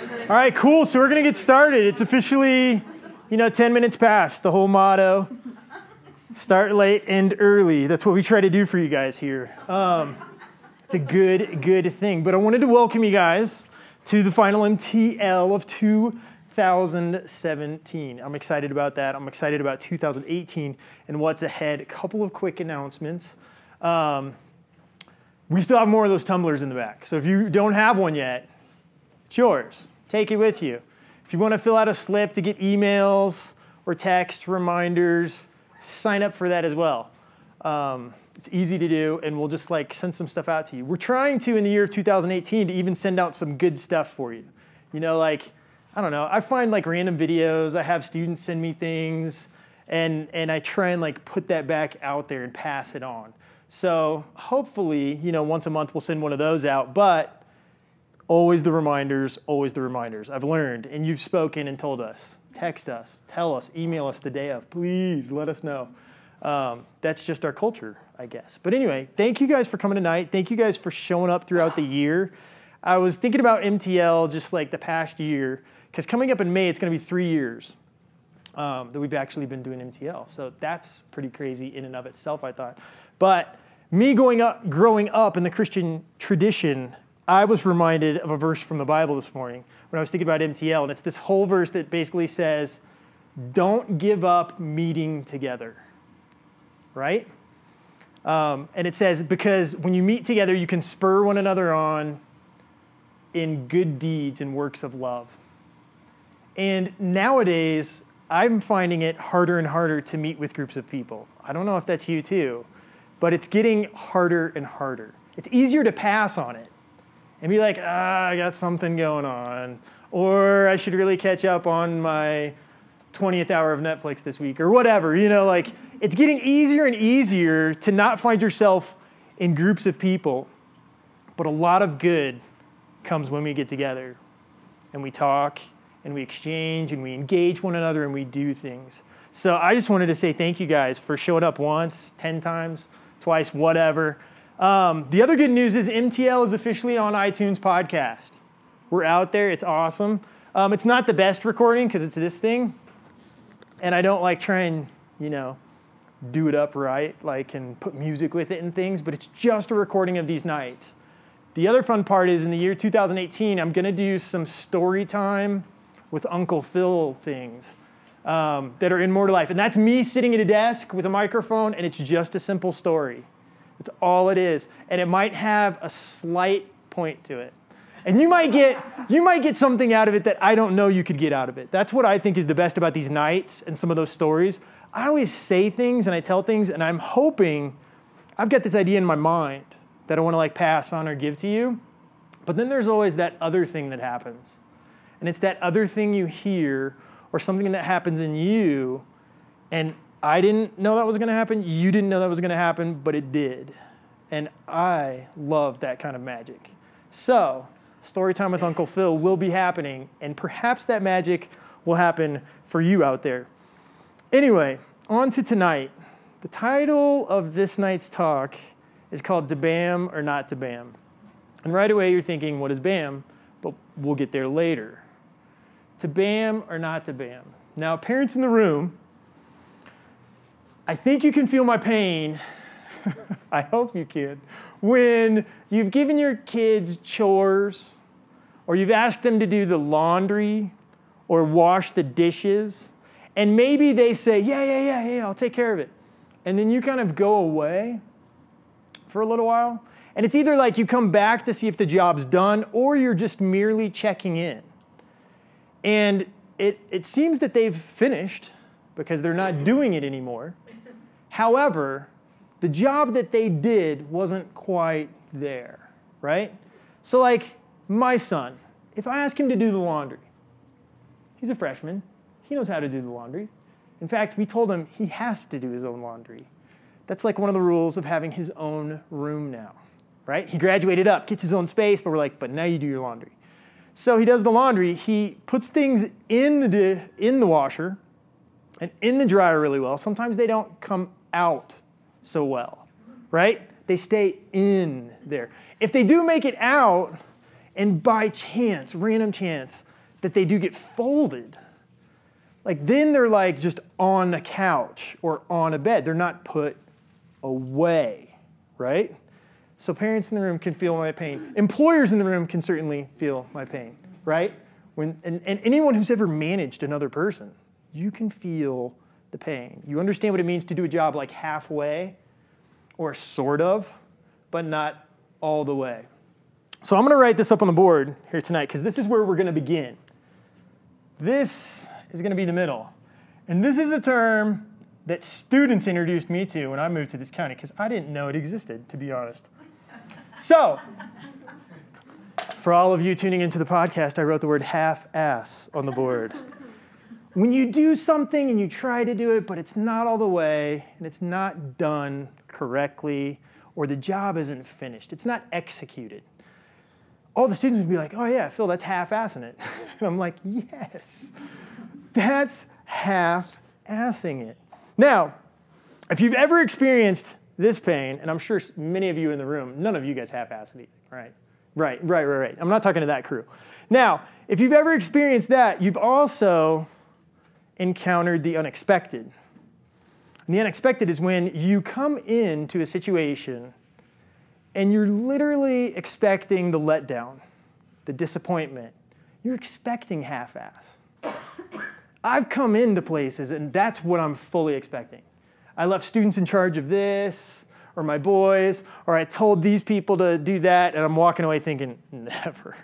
All right, cool. So we're going to get started. It's officially, you know, 10 minutes past the whole motto start late, end early. That's what we try to do for you guys here. Um, it's a good, good thing. But I wanted to welcome you guys to the final MTL of 2017. I'm excited about that. I'm excited about 2018 and what's ahead. A couple of quick announcements. Um, we still have more of those tumblers in the back. So if you don't have one yet, it's yours. Take it with you. If you want to fill out a slip to get emails or text reminders, sign up for that as well. Um, it's easy to do, and we'll just like send some stuff out to you. We're trying to in the year of 2018 to even send out some good stuff for you. You know, like I don't know. I find like random videos. I have students send me things, and and I try and like put that back out there and pass it on. So hopefully, you know, once a month we'll send one of those out. But always the reminders, always the reminders. I've learned, and you've spoken and told us. Text us, tell us, email us the day of. Please let us know. Um, that's just our culture, I guess. But anyway, thank you guys for coming tonight. Thank you guys for showing up throughout the year. I was thinking about MTL just like the past year, because coming up in May, it's going to be three years um, that we've actually been doing MTL. So that's pretty crazy in and of itself, I thought. But me going up, growing up in the Christian tradition, I was reminded of a verse from the Bible this morning when I was thinking about MTL, and it's this whole verse that basically says, Don't give up meeting together, right? Um, and it says, Because when you meet together, you can spur one another on in good deeds and works of love. And nowadays, I'm finding it harder and harder to meet with groups of people. I don't know if that's you too, but it's getting harder and harder. It's easier to pass on it and be like, ah, I got something going on, or I should really catch up on my 20th hour of Netflix this week, or whatever. You know, like it's getting easier and easier to not find yourself in groups of people, but a lot of good comes when we get together and we talk and we exchange and we engage one another and we do things. So I just wanted to say thank you guys for showing up once, 10 times, twice, whatever. Um, the other good news is MTL is officially on iTunes podcast. We're out there. It's awesome. Um, it's not the best recording because it's this thing, and I don't like try and you know do it up right, like and put music with it and things. But it's just a recording of these nights. The other fun part is in the year 2018, I'm gonna do some story time with Uncle Phil things um, that are in more to life, and that's me sitting at a desk with a microphone, and it's just a simple story. It's all it is. And it might have a slight point to it. And you might get you might get something out of it that I don't know you could get out of it. That's what I think is the best about these nights and some of those stories. I always say things and I tell things and I'm hoping I've got this idea in my mind that I want to like pass on or give to you. But then there's always that other thing that happens. And it's that other thing you hear or something that happens in you and I didn't know that was going to happen. You didn't know that was going to happen, but it did. And I love that kind of magic. So, story time with Uncle Phil will be happening, and perhaps that magic will happen for you out there. Anyway, on to tonight. The title of this night's talk is called To Bam or Not to Bam. And right away you're thinking, what is BAM? But we'll get there later. To BAM or not to BAM? Now, parents in the room, I think you can feel my pain. I hope you can. When you've given your kids chores, or you've asked them to do the laundry, or wash the dishes, and maybe they say, Yeah, yeah, yeah, yeah, I'll take care of it. And then you kind of go away for a little while. And it's either like you come back to see if the job's done, or you're just merely checking in. And it, it seems that they've finished because they're not doing it anymore. However, the job that they did wasn't quite there, right? So, like my son, if I ask him to do the laundry, he's a freshman, he knows how to do the laundry. In fact, we told him he has to do his own laundry. That's like one of the rules of having his own room now, right? He graduated up, gets his own space, but we're like, but now you do your laundry. So he does the laundry. He puts things in the, in the washer and in the dryer really well. Sometimes they don't come out so well, right? They stay in there. If they do make it out and by chance, random chance, that they do get folded, like then they're like just on a couch or on a bed. They're not put away, right? So parents in the room can feel my pain. Employers in the room can certainly feel my pain, right? When, and, and anyone who's ever managed another person, you can feel the pain. You understand what it means to do a job like halfway or sort of, but not all the way. So I'm going to write this up on the board here tonight because this is where we're going to begin. This is going to be the middle. And this is a term that students introduced me to when I moved to this county because I didn't know it existed, to be honest. So, for all of you tuning into the podcast, I wrote the word half ass on the board. When you do something and you try to do it, but it's not all the way and it's not done correctly, or the job isn't finished, it's not executed, all the students would be like, oh, yeah, Phil, that's half assing it. and I'm like, yes, that's half assing it. Now, if you've ever experienced this pain, and I'm sure many of you in the room, none of you guys half-ass anything, right? Right, right, right, right. I'm not talking to that crew. Now, if you've ever experienced that, you've also encountered the unexpected. And the unexpected is when you come into a situation and you're literally expecting the letdown, the disappointment. You're expecting half-ass. I've come into places and that's what I'm fully expecting. I left students in charge of this, or my boys, or I told these people to do that, and I'm walking away thinking, never.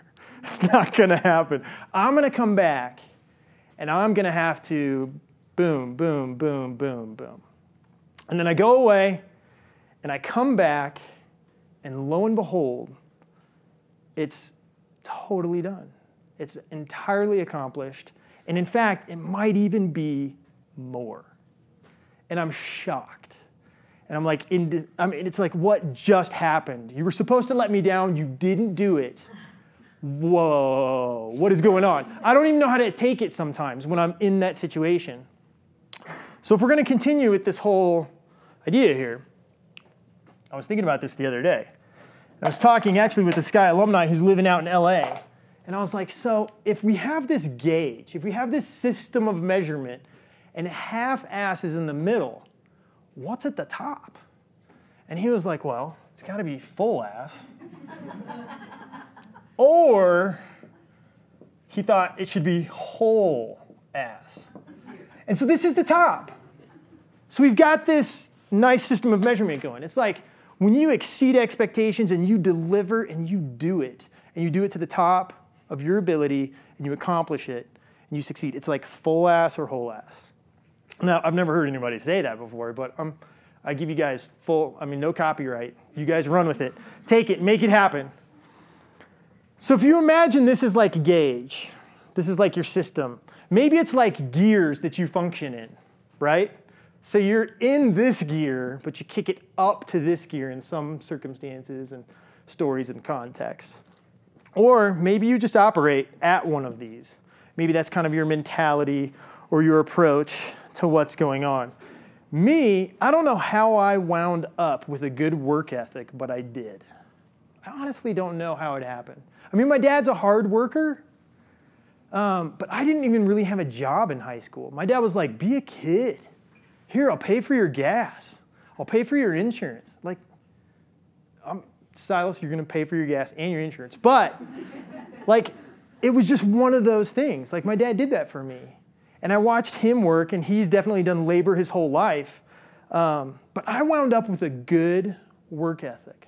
It's not gonna happen. I'm gonna come back, and I'm gonna have to boom, boom, boom, boom, boom. And then I go away, and I come back, and lo and behold, it's totally done. It's entirely accomplished. And in fact, it might even be more and I'm shocked. And I'm like, in, I mean, it's like, what just happened? You were supposed to let me down, you didn't do it. Whoa, what is going on? I don't even know how to take it sometimes when I'm in that situation. So, if we're going to continue with this whole idea here, I was thinking about this the other day. I was talking actually with this guy alumni who's living out in LA. And I was like, so if we have this gauge, if we have this system of measurement and half ass is in the middle. What's at the top? And he was like, Well, it's got to be full ass. Or he thought it should be whole ass. And so this is the top. So we've got this nice system of measurement going. It's like when you exceed expectations and you deliver and you do it, and you do it to the top of your ability and you accomplish it and you succeed, it's like full ass or whole ass. Now, I've never heard anybody say that before, but um, I give you guys full, I mean, no copyright. You guys run with it. Take it, make it happen. So if you imagine this is like a gauge, this is like your system. Maybe it's like gears that you function in, right? So you're in this gear, but you kick it up to this gear in some circumstances and stories and contexts. Or maybe you just operate at one of these. Maybe that's kind of your mentality or your approach to what's going on. Me, I don't know how I wound up with a good work ethic, but I did. I honestly don't know how it happened. I mean, my dad's a hard worker, um, but I didn't even really have a job in high school. My dad was like, be a kid. Here, I'll pay for your gas. I'll pay for your insurance. Like, I'm, Silas, you're to pay for your gas and your insurance. But, like, it was just one of those things. Like, my dad did that for me. And I watched him work, and he's definitely done labor his whole life. Um, but I wound up with a good work ethic,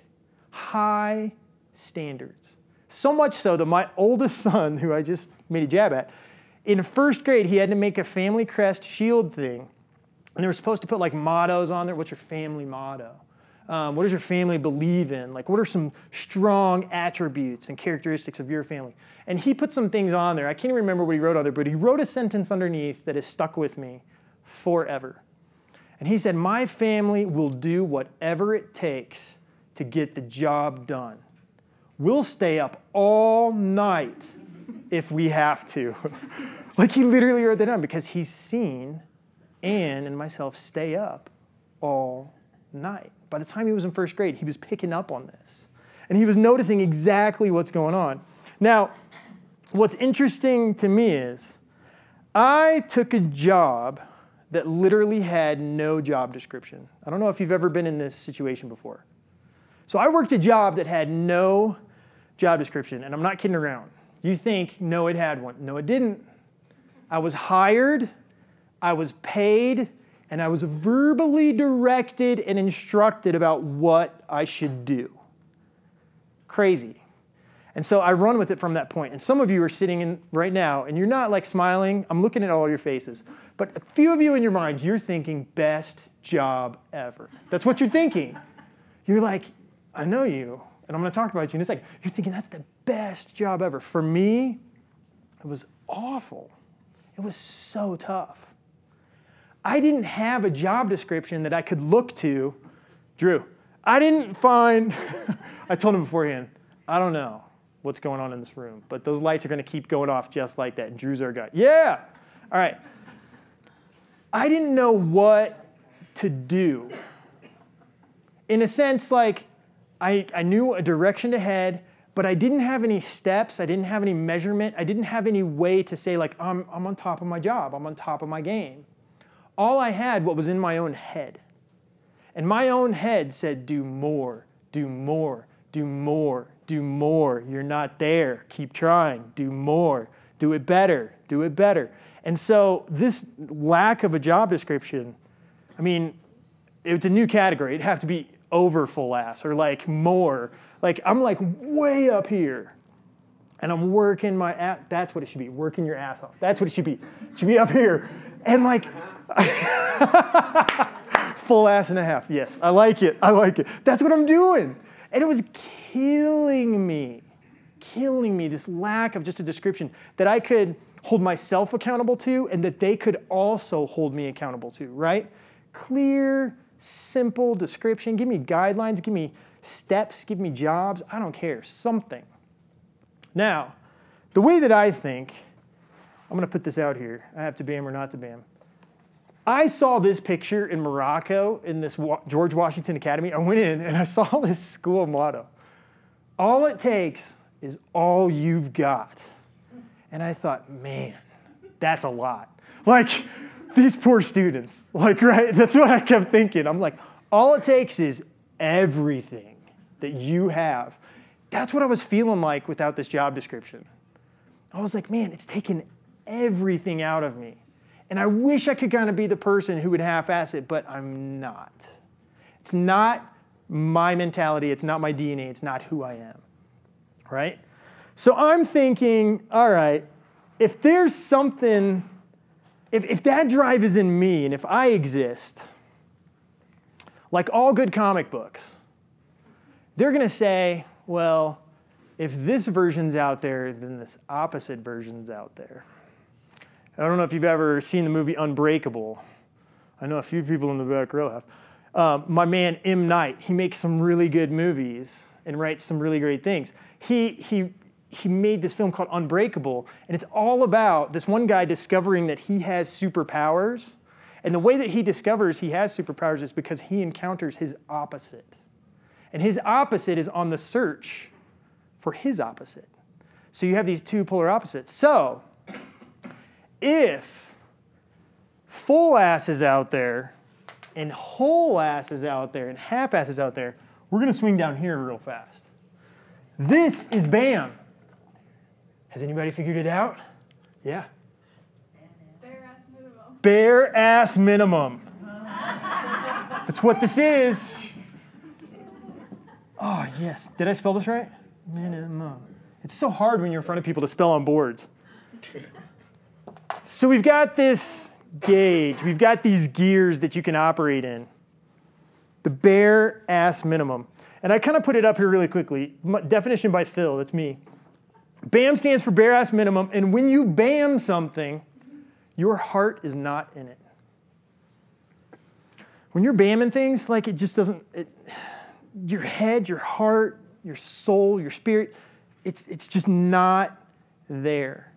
high standards. So much so that my oldest son, who I just made a jab at, in first grade, he had to make a family crest shield thing. And they were supposed to put like mottos on there. What's your family motto? Um, what does your family believe in? Like, what are some strong attributes and characteristics of your family? And he put some things on there. I can't even remember what he wrote on there, but he wrote a sentence underneath that has stuck with me forever. And he said, My family will do whatever it takes to get the job done. We'll stay up all night if we have to. like, he literally wrote that down because he's seen Anne and myself stay up all night. By the time he was in first grade, he was picking up on this. And he was noticing exactly what's going on. Now, what's interesting to me is I took a job that literally had no job description. I don't know if you've ever been in this situation before. So I worked a job that had no job description, and I'm not kidding around. You think, no, it had one. No, it didn't. I was hired, I was paid, and I was verbally directed and instructed about what I should do. Crazy. And so I run with it from that point. And some of you are sitting in right now and you're not like smiling. I'm looking at all your faces. But a few of you in your minds, you're thinking, best job ever. That's what you're thinking. You're like, I know you, and I'm going to talk about you in a second. You're thinking, that's the best job ever. For me, it was awful. It was so tough. I didn't have a job description that I could look to. Drew, I didn't find, I told him beforehand, I don't know what's going on in this room, but those lights are going to keep going off just like that. And Drew's our guy. Yeah. All right. I didn't know what to do. In a sense, like I, I knew a direction to head, but I didn't have any steps. I didn't have any measurement. I didn't have any way to say, like, I'm, I'm on top of my job. I'm on top of my game. All I had, what was in my own head. And my own head said, do more, do more, do more, do more. You're not there. Keep trying. Do more. Do it better. Do it better. And so, this lack of a job description, I mean, it's a new category. It'd have to be over full ass or like more. Like, I'm like way up here and I'm working my ass. That's what it should be. Working your ass off. That's what it should be. It should be up here. And like, full ass and a half. Yes, I like it. I like it. That's what I'm doing. And it was killing me, killing me, this lack of just a description that I could hold myself accountable to and that they could also hold me accountable to, right? Clear, simple description. Give me guidelines, give me steps, give me jobs. I don't care, something. Now, the way that I think, I'm going to put this out here. I have to BAM or not to BAM. I saw this picture in Morocco in this George Washington Academy. I went in and I saw this school motto all it takes is all you've got. And I thought, man, that's a lot. Like, these poor students, like, right? That's what I kept thinking. I'm like, all it takes is everything that you have. That's what I was feeling like without this job description. I was like, man, it's taken everything out of me. And I wish I could kind of be the person who would half ass it, but I'm not. It's not my mentality, it's not my DNA, it's not who I am. Right? So I'm thinking, all right, if there's something, if, if that drive is in me and if I exist, like all good comic books, they're going to say, well, if this version's out there, then this opposite version's out there. I don't know if you've ever seen the movie Unbreakable. I know a few people in the back row have. Uh, my man M. Night, he makes some really good movies and writes some really great things. He, he, he made this film called Unbreakable, and it's all about this one guy discovering that he has superpowers. And the way that he discovers he has superpowers is because he encounters his opposite. And his opposite is on the search for his opposite. So you have these two polar opposites. So, if full ass is out there and whole asses out there and half asses out there, we're to swing down here real fast. This is BAM. Has anybody figured it out? Yeah. Bare ass minimum. Bare ass minimum. That's what this is. Oh, yes. Did I spell this right? Minimum. It's so hard when you're in front of people to spell on boards. So we've got this gauge. We've got these gears that you can operate in. The bare ass minimum. And I kind of put it up here really quickly. Definition by Phil, that's me. BAM stands for bare ass minimum, and when you BAM something, your heart is not in it. When you're BAMing things, like it just doesn't, it, your head, your heart, your soul, your spirit, it's, it's just not there.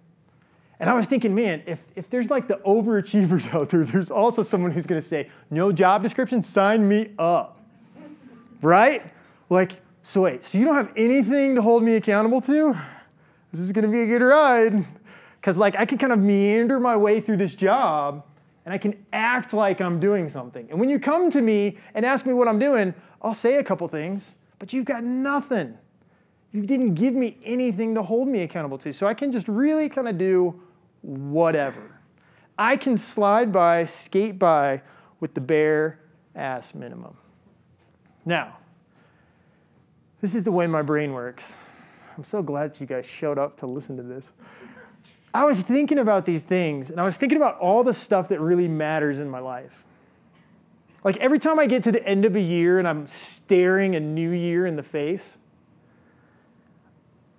And I was thinking, man, if, if there's like the overachievers out there, there's also someone who's to say, no job description, sign me up. Right? Like, so wait, so you don't have anything to hold me accountable to? This is going to be a good ride. Because, like, I can kind of meander my way through this job and I can act like I'm doing something. And when you come to me and ask me what I'm doing, I'll say a couple things, but you've got nothing. You didn't give me anything to hold me accountable to. So I can just really kind of do whatever. I can slide by, skate by with the bare ass minimum. Now, this is the way my brain works. I'm so glad you guys showed up to listen to this. I was thinking about these things, and I was thinking about all the stuff that really matters in my life. Like every time I get to the end of a year and I'm staring a new year in the face,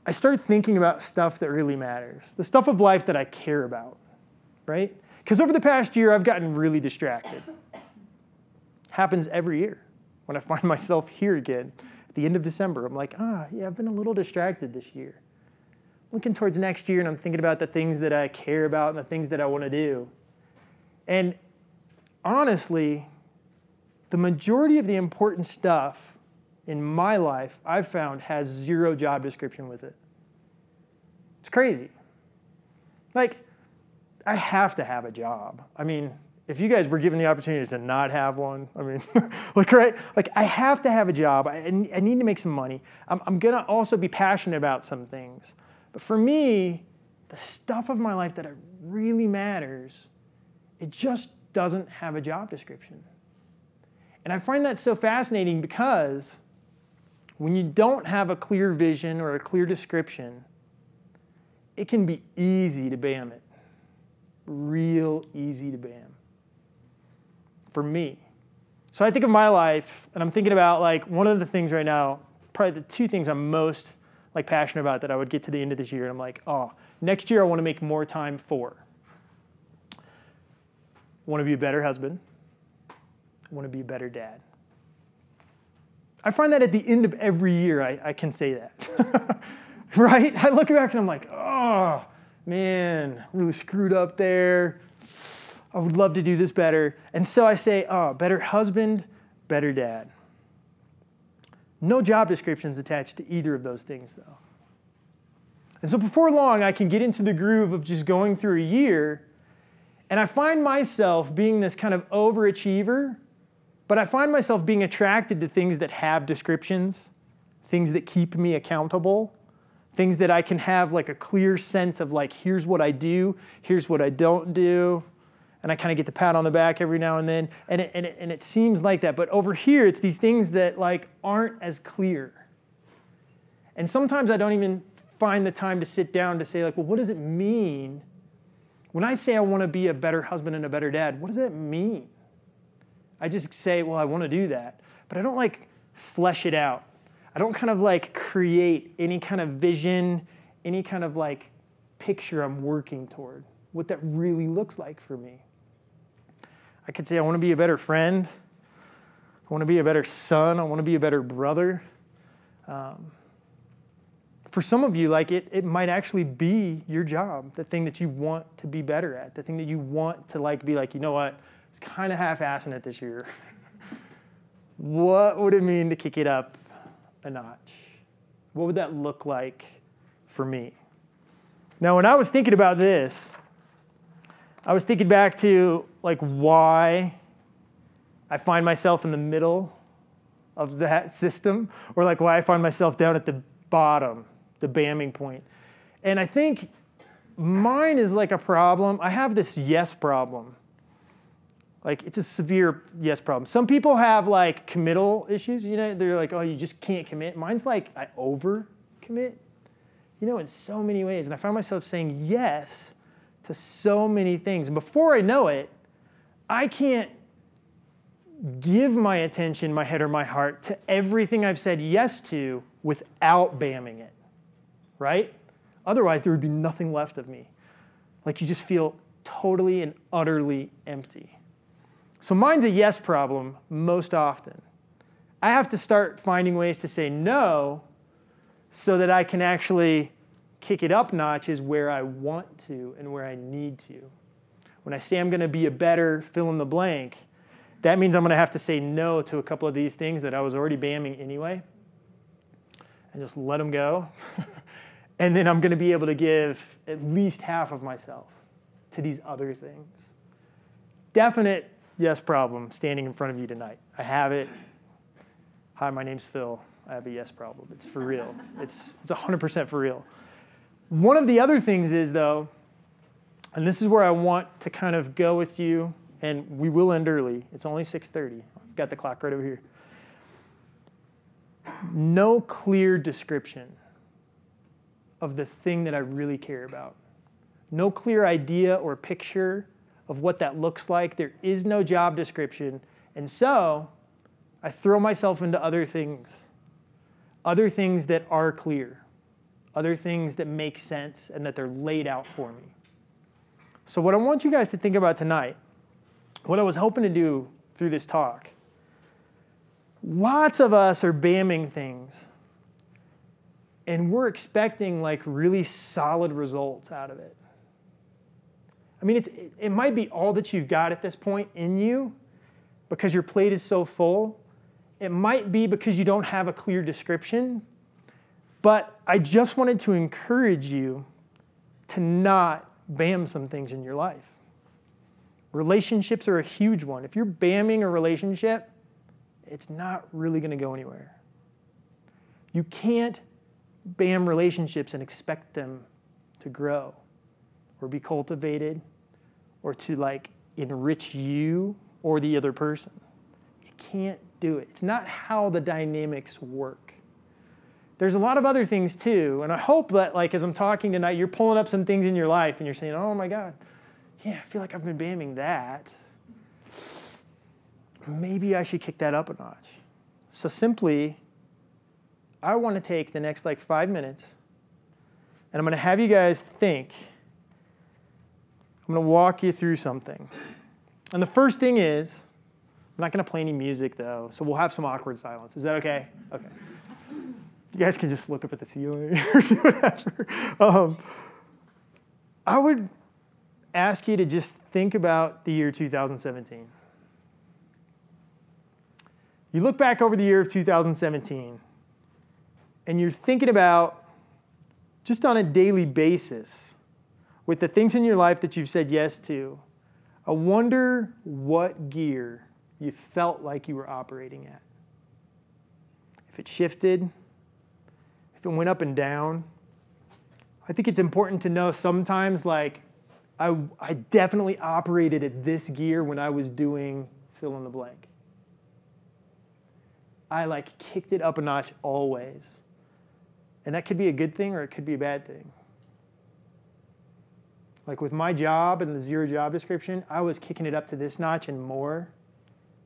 I start thinking about stuff that really matters, the stuff of life that I care about, right? Because over the past year, I've gotten really distracted. Happens every year when I find myself here again at the end of December. I'm like, ah, yeah, I've been a little distracted this year. Looking towards next year, and I'm thinking about the things that I care about and the things that I want to do. And honestly, the majority of the important stuff in my life I've found has zero job description with it. It's crazy. Like, I have to have a job. I mean, if you guys were given the opportunity to not have one, I mean, like, right? Like, I have to have a job. I, I need to make some money. I'm, I'm going to also be passionate about some things. But for me, the stuff of my life that really matters, it just doesn't have a job description. And I find that so fascinating because when you don't have a clear vision or a clear description, it can be easy to bam it. Real easy to bam. For me. So I think of my life, and I'm thinking about like one of the things right now, probably the two things I'm most like passionate about that I would get to the end of this year, and I'm like, oh, next year I want to make more time for. I want to be a better husband. I want to be a better dad. I find that at the end of every year, I, I can say that. right? I look back and I'm like, oh, man, really screwed up there. I would love to do this better. And so I say, oh, better husband, better dad. No job descriptions attached to either of those things, though. And so before long, I can get into the groove of just going through a year, and I find myself being this kind of overachiever but I find myself being attracted to things that have descriptions, things that keep me accountable, things that I can have like a clear sense of like, here's what I do, here's what I don't do. And I kind of get the pat on the back every now and then. And it, and, it, and it seems like that. But over here, it's these things that like aren't as clear. And sometimes I don't even find the time to sit down to say like, well, what does it mean? When I say I want to be a better husband and a better dad, what does that mean? I just say, well, I want to do that. But I don't like flesh it out. I don't kind of like create any kind of vision, any kind of like picture I'm working toward, what that really looks like for me. I could say, I want to be a better friend. I want to be a better son. I want to be a better brother. Um, for some of you, like it, it might actually be your job, the thing that you want to be better at, the thing that you want to like be like, you know what, it's kind of half-assing it this year. what would it mean to kick it up a notch? What would that look like for me? Now, when I was thinking about this, I was thinking back to like why I find myself in the middle of that system, or like why I find myself down at the bottom, the bamming point. And I think mine is like a problem. I have this yes problem. Like it's a severe yes problem. Some people have like committal issues, you know, they're like, oh, you just can't commit. Mine's like I over commit, you know, in so many ways. And I find myself saying yes to so many things. And before I know it, I can't give my attention, my head, or my heart to everything I've said yes to without bamming it, right? Otherwise, there would be nothing left of me. Like you just feel totally and utterly empty. So mine's a yes problem most often. I have to start finding ways to say no so that I can actually kick it up notches where I want to and where I need to. When I say I'm going to be a better fill in the blank, that means I'm going to have to say no to a couple of these things that I was already bamming anyway and just let them go And then I'm going to be able to give at least half of myself to these other things. Definite yes problem standing in front of you tonight. I have it. Hi, my name's Phil. I have a yes problem. It's for real. It's, it's 100% for real. One of the other things is, though, and this is where I want to kind of go with you, and we will end early. It's only 6:30. I've got the clock right over here. No clear description of the thing that I really care about. No clear idea or picture of what that looks like. There is no job description. And so I throw myself into other things, other things that are clear, other things that make sense and that they're laid out for me. So, what I want you guys to think about tonight, what I was hoping to do through this talk, lots of us are bamming things and we're expecting like really solid results out of it. I mean, it's, it, it might be all that you've got at this point in you because your plate is so full. It might be because you don't have a clear description. But I just wanted to encourage you to not bam some things in your life. Relationships are a huge one. If you're bamming a relationship, it's not really going to go anywhere. You can't bam relationships and expect them to grow or be cultivated or to like enrich you or the other person. You can't do it. It's not how the dynamics work. There's a lot of other things too, and I hope that like as I'm talking tonight, you're pulling up some things in your life and you're saying, "Oh my God, yeah, I feel like I've been bamming that. Maybe I should kick that up a notch." So simply, I want to take the next like five minutes, and I'm going to have you guys think I'm going to walk you through something. And the first thing is, I'm not going to play any music though, so we'll have some awkward silence. Is that okay? Okay. You guys can just look up at the ceiling or do whatever. Um, I would ask you to just think about the year 2017. You look back over the year of 2017, and you're thinking about just on a daily basis with the things in your life that you've said yes to, I wonder what gear you felt like you were operating at. If it shifted, if it went up and down. I think it's important to know sometimes, like, I, I definitely operated at this gear when I was doing fill in the blank. I like kicked it up a notch always. And that could be a good thing or it could be a bad thing. Like with my job and the zero job description, I was kicking it up to this notch and more.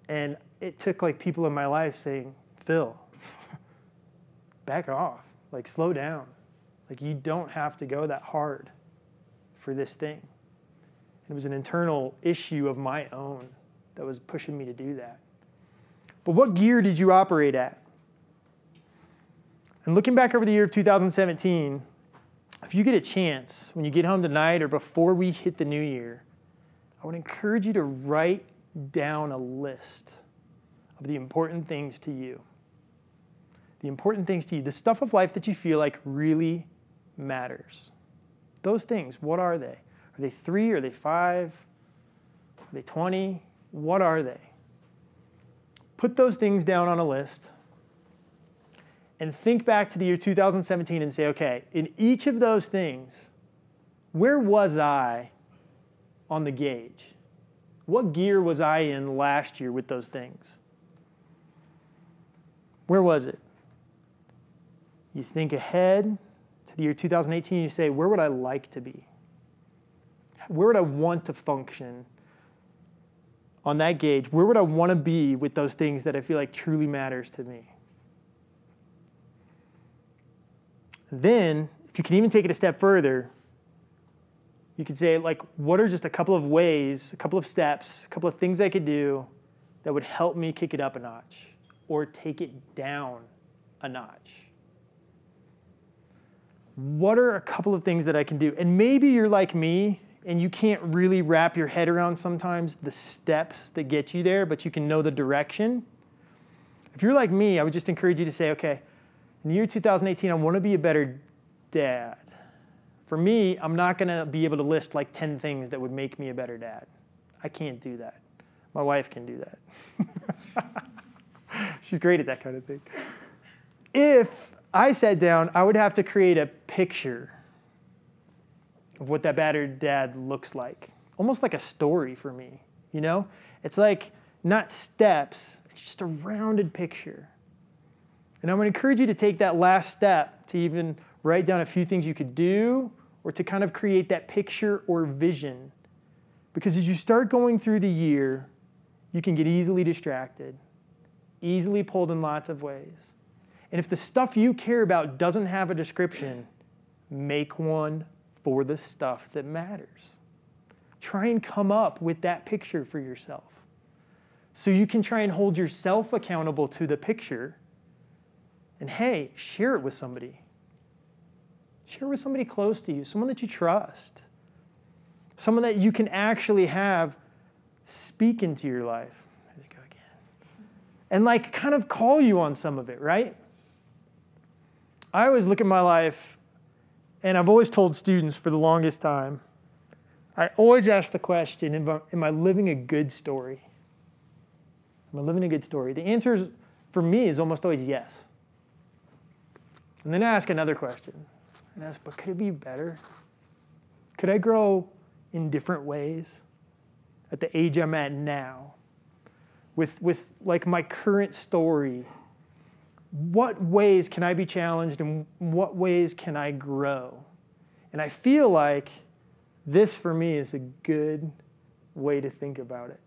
And it took like people in my life saying, Phil, back off, like slow down. Like you don't have to go that hard for this thing. It was an internal issue of my own that was pushing me to do that. But what gear did you operate at? And looking back over the year of 2017, if you get a chance when you get home tonight or before we hit the new year, I would encourage you to write down a list of the important things to you. The important things to you, the stuff of life that you feel like really matters. Those things, what are they? Are they three? Are they five? Are they 20? What are they? Put those things down on a list and think back to the year 2017 and say, okay, in each of those things, where was I on the gauge? What gear was I in last year with those things? Where was it? You think ahead to the year 2018, you say, where would I like to be? Where would I want to function on that gauge? Where would I want to be with those things that I feel like truly matters to me? Then, if you can even take it a step further, you could say, like, what are just a couple of ways, a couple of steps, a couple of things I could do that would help me kick it up a notch or take it down a notch? What are a couple of things that I can do? And maybe you're like me and you can't really wrap your head around sometimes the steps that get you there, but you can know the direction. If you're like me, I would just encourage you to say, okay, in the year 2018, I want to be a better dad. For me, I'm not going to be able to list like 10 things that would make me a better dad. I can't do that. My wife can do that. She's great at that kind of thing. If I sat down, I would have to create a picture of what that battered dad looks like, almost like a story for me. You know, it's like not steps; it's just a rounded picture. And I'm going to encourage you to take that last step to even write down a few things you could do, or to kind of create that picture or vision. Because as you start going through the year, you can get easily distracted, easily pulled in lots of ways. And if the stuff you care about doesn't have a description, make one for the stuff that matters. Try and come up with that picture for yourself. So you can try and hold yourself accountable to the picture. And hey, share it with somebody. Share with somebody close to you, someone that you trust, someone that you can actually have speak into your life. There they go again. And like kind of call you on some of it, right? I always look at my life, and I've always told students for the longest time, I always ask the question am I, living a good story? Am I living a good story? The answer is, for me is almost always yes. And then I ask another question. And ask, but could it be better? Could I grow in different ways at the age I'm at now? With, with like my current story, what ways can I be challenged and what ways can I grow? And I feel like this for me is a good way to think about it.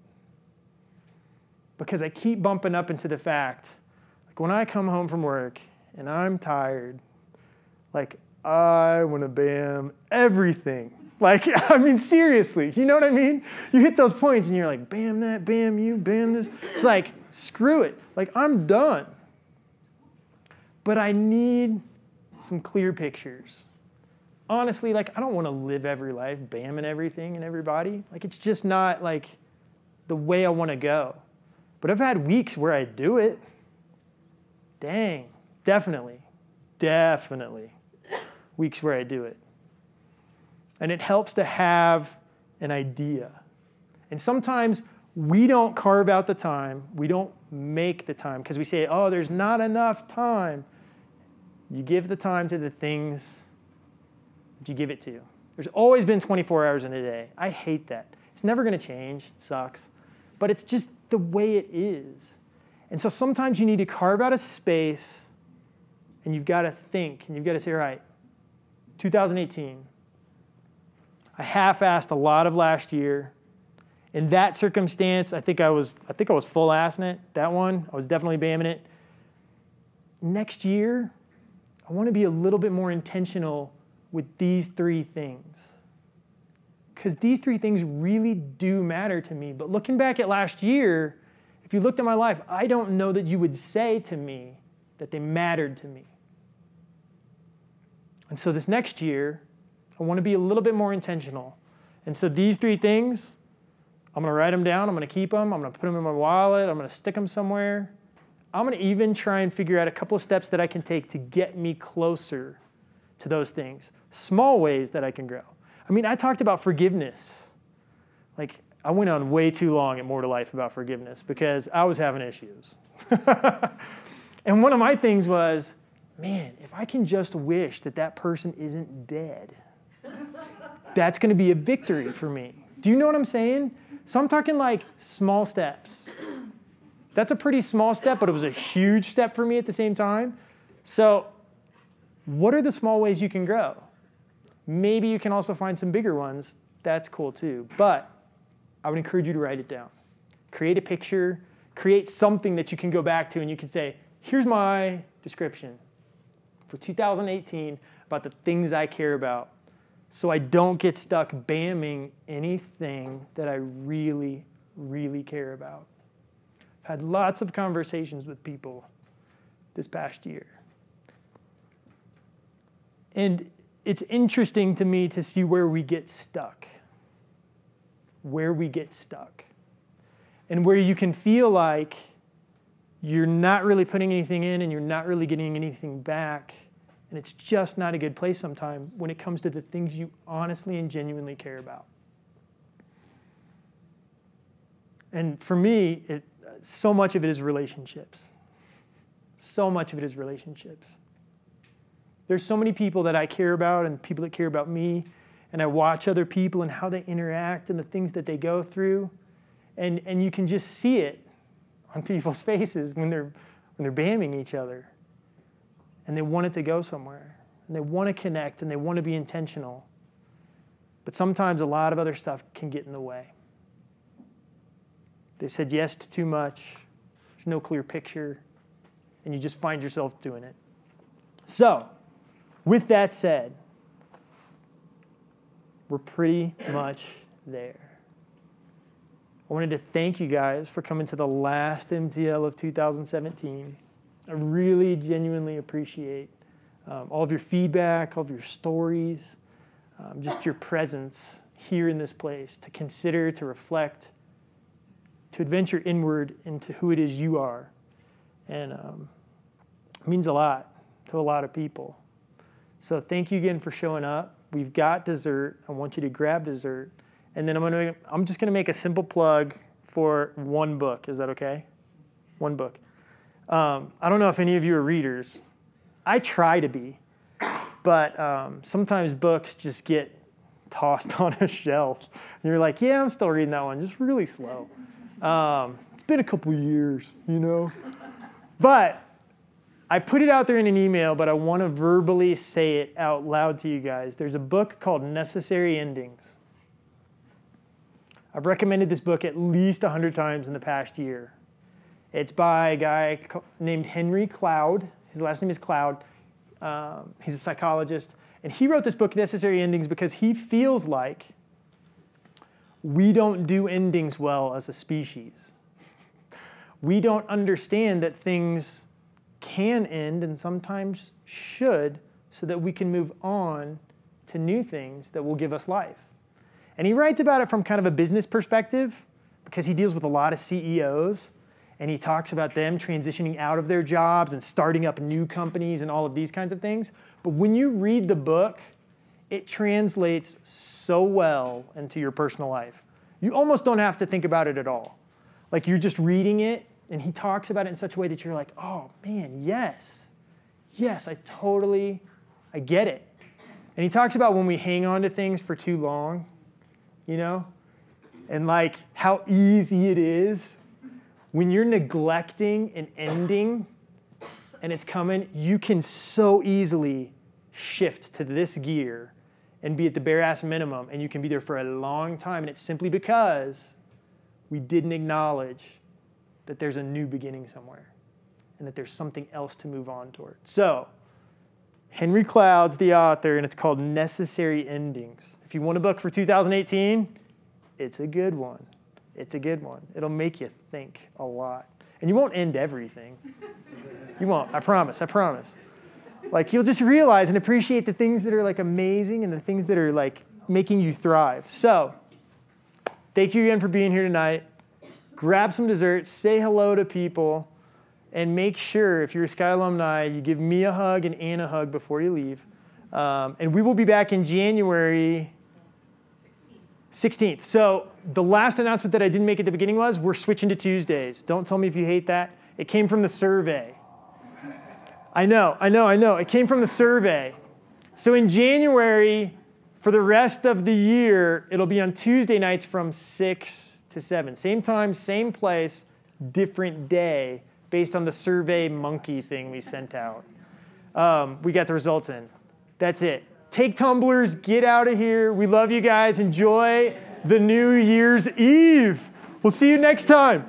Because I keep bumping up into the fact, like when I come home from work and I'm tired, like I want to bam everything. Like, I mean, seriously, you know what I mean? You hit those points and you're like, bam that, bam you, bam this. It's like, screw it. Like, I'm done. But I need some clear pictures. Honestly, like, I don't want to live every life bamming everything and everybody. Like, it's just not like the way I want to go. But I've had weeks where I do it. Dang, definitely, definitely weeks where I do it. And it helps to have an idea. And sometimes we don't carve out the time, we don't make the time because we say, oh, there's not enough time. You give the time to the things that you give it to. There's always been 24 hours in a day. I hate that. It's never going to change. It sucks. But it's just the way it is. And so sometimes you need to carve out a space and you've got to think and you've got to say, all right, 2018. I half-assed a lot of last year. In that circumstance, I think I was I think I was full assing it. That one, I was definitely bamming it. Next year, I want to be a little bit more intentional with these three things. Because these three things really do matter to me. But looking back at last year, if you looked at my life, I don't know that you would say to me that they mattered to me. And so this next year, I want to be a little bit more intentional. And so these three things, I'm going to write them down. I'm going to keep them. I'm going to put them in my wallet. I'm going to stick them somewhere. I'm going to even try and figure out a couple of steps that I can take to get me closer to those things. Small ways that I can grow. I mean, I talked about forgiveness. Like, I went on way too long at More to Life about forgiveness because I was having issues. and one of my things was man, if I can just wish that that person isn't dead, that's going to be a victory for me. Do you know what I'm saying? So I'm talking like small steps. That's a pretty small step, but it was a huge step for me at the same time. So, what are the small ways you can grow? Maybe you can also find some bigger ones. That's cool too. But I would encourage you to write it down. Create a picture, create something that you can go back to and you can say, here's my description for 2018 about the things I care about so I don't get stuck bamming anything that I really, really care about. Had lots of conversations with people this past year. And it's interesting to me to see where we get stuck. Where we get stuck. And where you can feel like you're not really putting anything in and you're not really getting anything back And it's just not a good place sometimes when it comes to the things you honestly and genuinely care about. And for me, it, so much of it is relationships. So much of it is relationships. There's so many people that I care about and people that care about me, and I watch other people and how they interact and the things that they go through. And, and you can just see it on people's faces when they're, when they're bamming each other. And they want it to go somewhere. And they want to connect and they want to be intentional. But sometimes a lot of other stuff can get in the way. They said yes to too much, there's no clear picture, and you just find yourself doing it. So, with that said, we're pretty much there. I wanted to thank you guys for coming to the last MTL of 2017. I really genuinely appreciate um, all of your feedback, all of your stories, um, just your presence here in this place to consider, to reflect, to adventure inward into who it is you are. And um, means a lot to a lot of people. So thank you again for showing up. We've got dessert. I want you to grab dessert. And then I'm gonna I'm just gonna make a simple plug for one book. Is that okay? One book. Um, I don't know if any of you are readers. I try to be, but um, sometimes books just get tossed on a shelf. And you're like, yeah, I'm still reading that one, just really slow. Um, it's been a couple years, you know. But I put it out there in an email, but I want to verbally say it out loud to you guys. There's a book called Necessary Endings. I've recommended this book at least 100 times in the past year. It's by a guy named Henry Cloud. His last name is Cloud. Um, he's a psychologist. And he wrote this book, Necessary Endings, because he feels like we don't do endings well as a species. We don't understand that things can end and sometimes should so that we can move on to new things that will give us life. And he writes about it from kind of a business perspective because he deals with a lot of CEOs and he talks about them transitioning out of their jobs and starting up new companies and all of these kinds of things. But when you read the book, it translates so well into your personal life. You almost don't have to think about it at all. Like you're just reading it and he talks about it in such a way that you're like, oh man, yes, yes, I totally, I get it. And he talks about when we hang on to things for too long, you know, and like how easy it is when you're neglecting an ending and it's coming, you can so easily shift to this gear and be at the bare ass minimum, and you can be there for a long time. And it's simply because we didn't acknowledge that there's a new beginning somewhere and that there's something else to move on toward. So, Henry Cloud's the author, and it's called Necessary Endings. If you want a book for 2018, it's a good one. It's a good one. It'll make you think a lot. And you won't end everything. You won't, I promise, I promise. Like you'll just realize and appreciate the things that are like amazing and the things that are like making you thrive. So, thank you again for being here tonight grab some dessert, say hello to people, and make sure if you're a Sky alumni, you give me a hug and Anne a hug before you leave. Um, and we will be back in January 16th. So the last announcement that I didn't make at the beginning was we're switching to Tuesdays. Don't tell me if you hate that. It came from the survey. I know, I know, I know. It came from the survey. So in January, for the rest of the year, it'll be on Tuesday nights from 6 to 7. Same time, same place, different day, based on the survey monkey thing we sent out. Um, we got the results in. That's it. Take tumblers, get out of here. We love you guys. Enjoy the New Year's Eve. We'll see you next time.